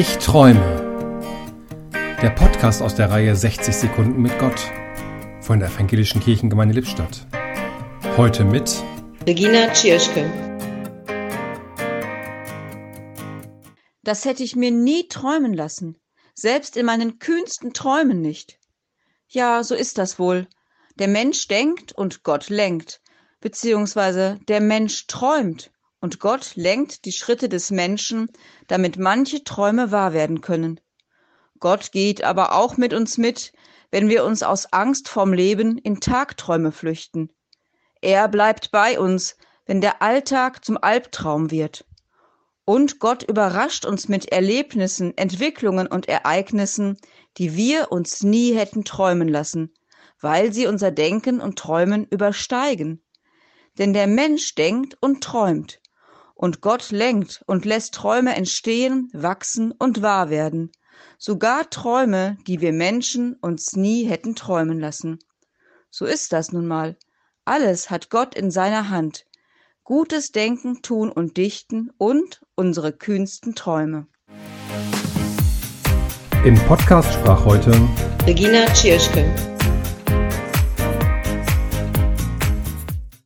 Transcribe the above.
Ich träume. Der Podcast aus der Reihe 60 Sekunden mit Gott von der Evangelischen Kirchengemeinde Lippstadt. Heute mit Regina Tschirschke. Das hätte ich mir nie träumen lassen, selbst in meinen kühnsten Träumen nicht. Ja, so ist das wohl. Der Mensch denkt und Gott lenkt, beziehungsweise der Mensch träumt und Gott lenkt die Schritte des Menschen, damit manche Träume wahr werden können. Gott geht aber auch mit uns mit, wenn wir uns aus Angst vorm Leben in Tagträume flüchten. Er bleibt bei uns, wenn der Alltag zum Albtraum wird. Und Gott überrascht uns mit Erlebnissen, Entwicklungen und Ereignissen, die wir uns nie hätten träumen lassen, weil sie unser Denken und Träumen übersteigen. Denn der Mensch denkt und träumt, und Gott lenkt und lässt Träume entstehen, wachsen und wahr werden. Sogar Träume, die wir Menschen uns nie hätten träumen lassen. So ist das nun mal. Alles hat Gott in seiner Hand. Gutes Denken, Tun und Dichten und unsere kühnsten Träume. Im Podcast sprach heute Regina Tschirschke.